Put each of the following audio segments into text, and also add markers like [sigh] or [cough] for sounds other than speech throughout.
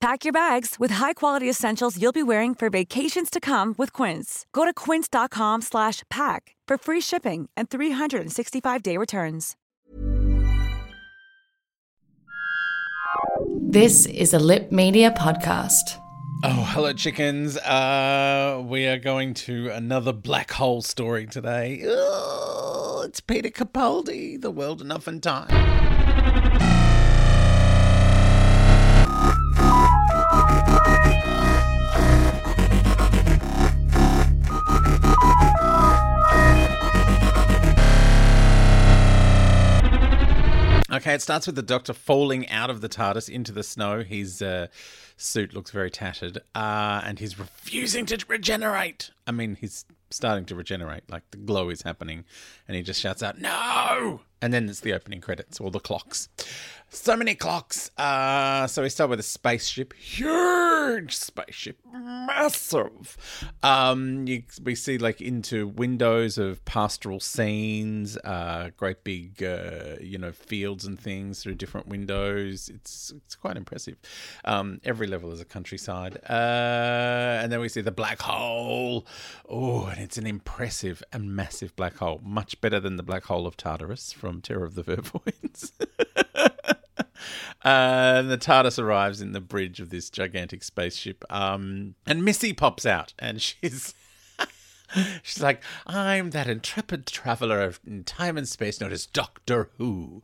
Pack your bags with high-quality essentials you'll be wearing for vacations to come with Quince. Go to quince.com slash pack for free shipping and 365-day returns. This is a Lip Media podcast. Oh, hello, chickens. Uh, we are going to another black hole story today. Oh, it's Peter Capaldi, The World Enough and Time. Okay, it starts with the Doctor falling out of the TARDIS into the snow. His uh, suit looks very tattered, uh, and he's refusing to regenerate. I mean, he's starting to regenerate, like the glow is happening, and he just shouts out, "No!" And then it's the opening credits, or the clocks. So many clocks. Uh, so we start with a spaceship, huge spaceship, massive. Um, you, we see like into windows of pastoral scenes, uh, great big, uh, you know, fields and things through different windows. It's it's quite impressive. Um, every level is a countryside, uh, and then we see the black hole. Oh, and it's an impressive and massive black hole, much better than the black hole of Tartarus from Terror of the Vervoids. [laughs] Uh, and the TARDIS arrives in the bridge of this gigantic spaceship. Um, and Missy pops out, and [laughs] she's she's like, "I'm that intrepid traveler in time and space known as Doctor Who."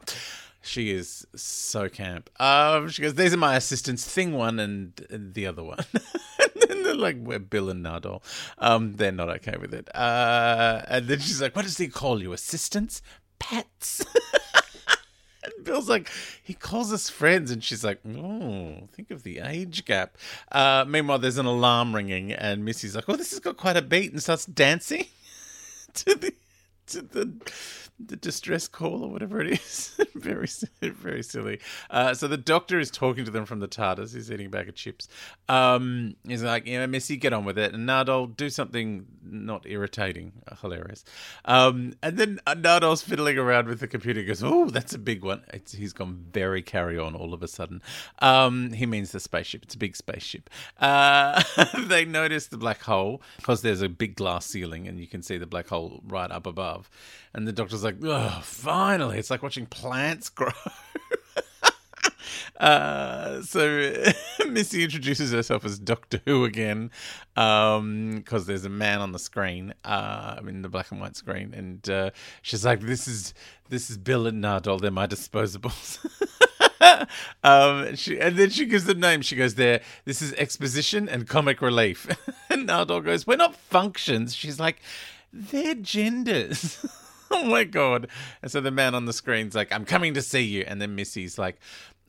She is so camp. Um, she goes, "These are my assistants, Thing One and, and the other one." [laughs] and they're like, "We're Bill and Nardole." Um, they're not okay with it. Uh, and then she's like, "What does he call you? Assistants? Pets?" [laughs] Bill's like, he calls us friends, and she's like, oh, think of the age gap. Uh, meanwhile, there's an alarm ringing, and Missy's like, oh, this has got quite a beat, and starts dancing [laughs] to the to the the distress call or whatever it is. [laughs] very very silly. Uh, so the doctor is talking to them from the TARDIS. He's eating a bag of chips. Um, he's like, know, Missy, get on with it, and Nardole, do something not irritating. Uh, hilarious. Um, and then Nardole's fiddling around with the computer. He goes, oh, that's a big one. It's, he's gone very carry on all of a sudden. Um, he means the spaceship. It's a big spaceship. Uh, [laughs] they notice the black hole because there's a big glass ceiling, and you can see the black hole right up above. And the doctor's like, oh, finally. It's like watching plants grow. [laughs] Uh, so [laughs] Missy introduces herself as Doctor Who again, because um, there's a man on the screen, uh, I mean the black and white screen, and uh, she's like, "This is this is Bill and Nardole. They're my disposables." [laughs] um, she, and then she gives them names. She goes, "There, this is exposition and comic relief." and Nardole goes, "We're not functions." She's like, "They're genders." [laughs] oh my god! And so the man on the screen's like, "I'm coming to see you," and then Missy's like,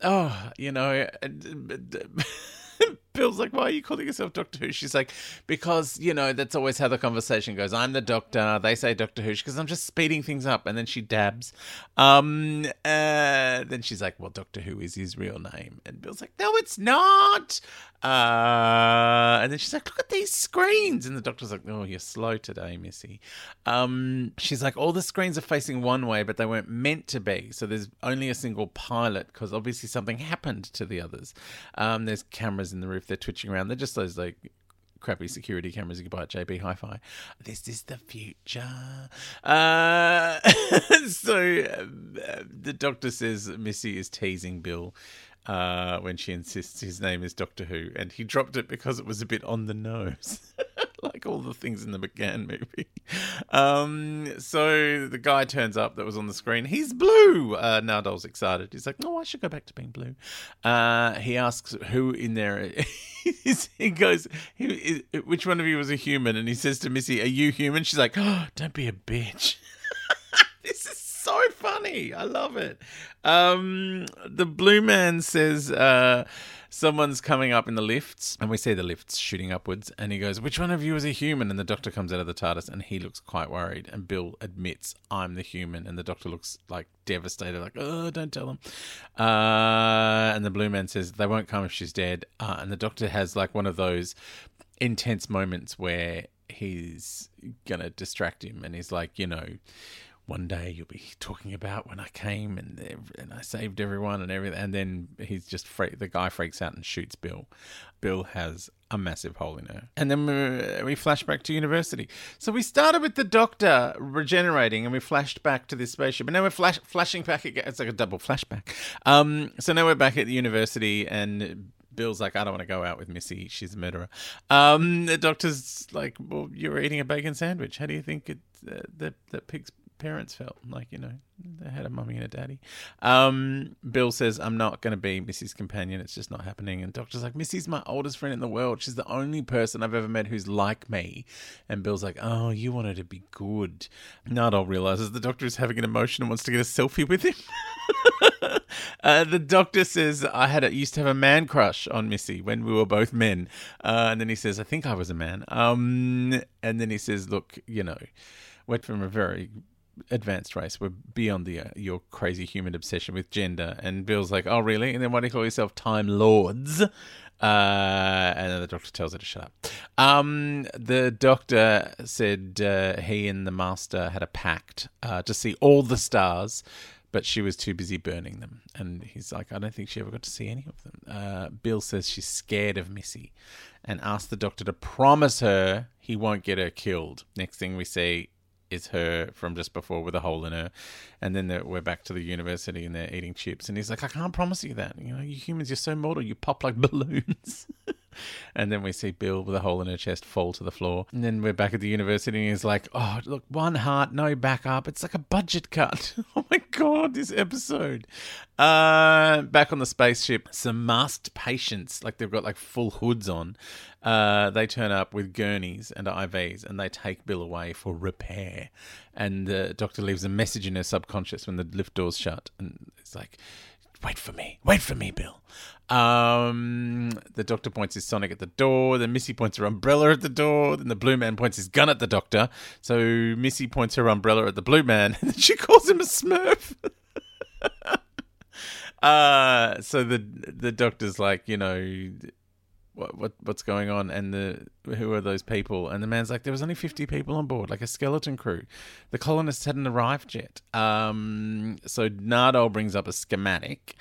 "Oh, you know." [laughs] Bill's like, why are you calling yourself Doctor Who? She's like, because, you know, that's always how the conversation goes. I'm the doctor. They say Doctor Who because I'm just speeding things up. And then she dabs. Um, uh, then she's like, well, Doctor Who is his real name. And Bill's like, no, it's not. Uh, and then she's like, look at these screens. And the doctor's like, oh, you're slow today, Missy. Um, she's like, all the screens are facing one way, but they weren't meant to be. So there's only a single pilot because obviously something happened to the others. Um, there's cameras in the roof. They're twitching around. They're just those like crappy security cameras you can buy at JB Hi-Fi. This is the future. Uh, [laughs] so uh, the doctor says Missy is teasing Bill uh, when she insists his name is Doctor Who, and he dropped it because it was a bit on the nose. [laughs] like all the things in the McGann movie. Um, so the guy turns up that was on the screen. He's blue. Uh, Nardole's excited. He's like, "No, I should go back to being blue." Uh, he asks who in there. [laughs] he goes, "Which one of you was a human?" And he says to Missy, "Are you human?" She's like, oh, [gasps] "Don't be a bitch." [laughs] this is so funny. I love it. Um, the blue man says uh, someone's coming up in the lifts, and we see the lifts shooting upwards. And he goes, "Which one of you is a human?" And the doctor comes out of the TARDIS, and he looks quite worried. And Bill admits, "I'm the human," and the doctor looks like devastated, like, "Oh, don't tell them." Uh, and the blue man says, "They won't come if she's dead." Uh, and the doctor has like one of those intense moments where he's gonna distract him, and he's like, you know one day you'll be talking about when I came and and I saved everyone and everything. And then he's just freak, the guy freaks out and shoots Bill. Bill has a massive hole in her. And then we, we flash back to university. So we started with the doctor regenerating and we flashed back to this spaceship. And now we're flash, flashing back again. It's like a double flashback. Um, so now we're back at the university and Bill's like, I don't want to go out with Missy. She's a murderer. Um, the doctor's like, well, you were eating a bacon sandwich. How do you think it, uh, that, that pig's parents felt like you know they had a mummy and a daddy. Um, Bill says, "I'm not going to be Missy's companion. It's just not happening." And Doctor's like, "Missy's my oldest friend in the world. She's the only person I've ever met who's like me." And Bill's like, "Oh, you want her to be good." Nardole realizes the Doctor is having an emotion and wants to get a selfie with him. [laughs] uh, the Doctor says, "I had a, used to have a man crush on Missy when we were both men," uh, and then he says, "I think I was a man." Um, and then he says, "Look, you know." went from a very advanced race. We're beyond the uh, your crazy human obsession with gender. And Bill's like, oh, really? And then why do you call yourself Time Lords? Uh, and then the doctor tells her to shut up. Um, the doctor said uh, he and the master had a pact uh, to see all the stars, but she was too busy burning them. And he's like, I don't think she ever got to see any of them. Uh, Bill says she's scared of Missy and asks the doctor to promise her he won't get her killed. Next thing we see is her from just before with a hole in her. And then we're back to the university and they're eating chips. And he's like, I can't promise you that. You know, you humans, you're so mortal. You pop like [laughs] balloons. And then we see Bill with a hole in her chest fall to the floor. And then we're back at the university and he's like, oh, look, one heart, no backup. It's like a budget cut. [laughs] oh my God, this episode. Uh, back on the spaceship, some masked patients, like they've got like full hoods on. Uh, they turn up with gurneys and IVs and they take Bill away for repair. And the doctor leaves a message in her subconscious when the lift doors shut. And it's like, wait for me, wait for me, Bill. Um, the doctor points his Sonic at the door. Then Missy points her umbrella at the door. Then the blue man points his gun at the doctor. So Missy points her umbrella at the blue man, [laughs] and then she calls him a Smurf. [laughs] uh, so the the doctor's like, you know, what, what what's going on and the who are those people and the man's like there was only 50 people on board like a skeleton crew the colonists hadn't arrived yet um so Nardole brings up a schematic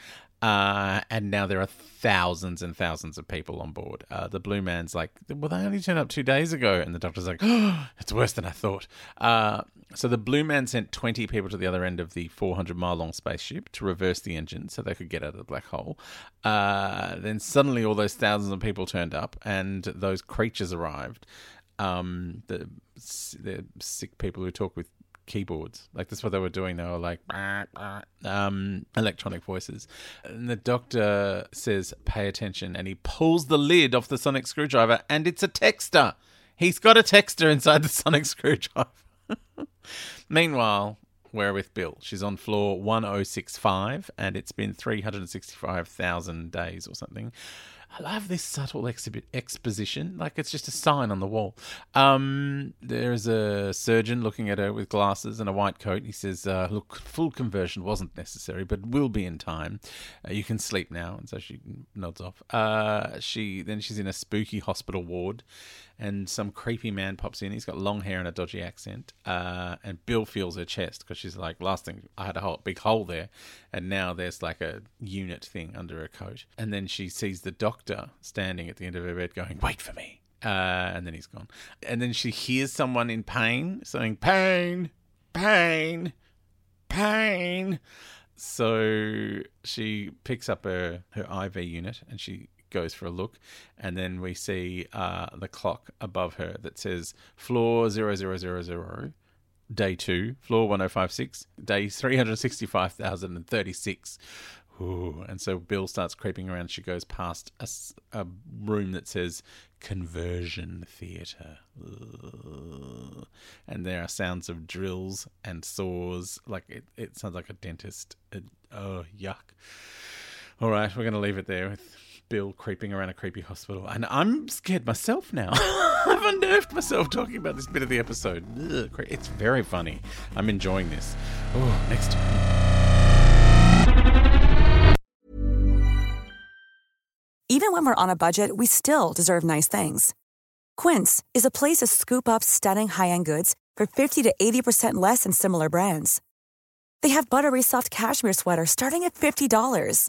uh, and now there are thousands and thousands of people on board. Uh, the Blue Man's like, well, they only turned up two days ago. And the doctor's like, oh, [gasps] it's worse than I thought. Uh, so the Blue Man sent 20 people to the other end of the 400 mile long spaceship to reverse the engine so they could get out of the black hole. Uh, then suddenly all those thousands of people turned up and those creatures arrived. Um, the, the sick people who talk with keyboards. Like that's what they were doing. They were like um, electronic voices. And the doctor says, "Pay attention," and he pulls the lid off the sonic screwdriver, and it's a texter. He's got a texter inside the sonic screwdriver. [laughs] Meanwhile, we're with Bill. She's on floor 1065, and it's been 365,000 days or something. I love this subtle exhibit exposition. Like it's just a sign on the wall. Um, there's a surgeon looking at her with glasses and a white coat. He says, uh, "Look, full conversion wasn't necessary, but will be in time. Uh, you can sleep now." And so she nods off. Uh, she then she's in a spooky hospital ward, and some creepy man pops in. He's got long hair and a dodgy accent. Uh, and Bill feels her chest because she's like, "Last thing, I had a whole big hole there, and now there's like a unit thing under her coat." And then she sees the doctor standing at the end of her bed, going, "Wait for me." Uh, and then he's gone. And then she hears someone in pain saying, "Pain, pain, pain." So she picks up her, her IV unit and she goes for a look, and then we see uh, the clock above her that says floor 0000, day two, floor 1056, day 365,036. Ooh, and so Bill starts creeping around. She goes past a, a room that says conversion theatre. And there are sounds of drills and saws. Like it, it sounds like a dentist. It, oh, yuck. All right, we're going to leave it there with Bill creeping around a creepy hospital. And I'm scared myself now. [laughs] I've unnerved myself talking about this bit of the episode. Ugh, it's very funny. I'm enjoying this. Oh, next. Even when we're on a budget, we still deserve nice things. Quince is a place to scoop up stunning high end goods for 50 to 80% less than similar brands. They have buttery soft cashmere sweaters starting at $50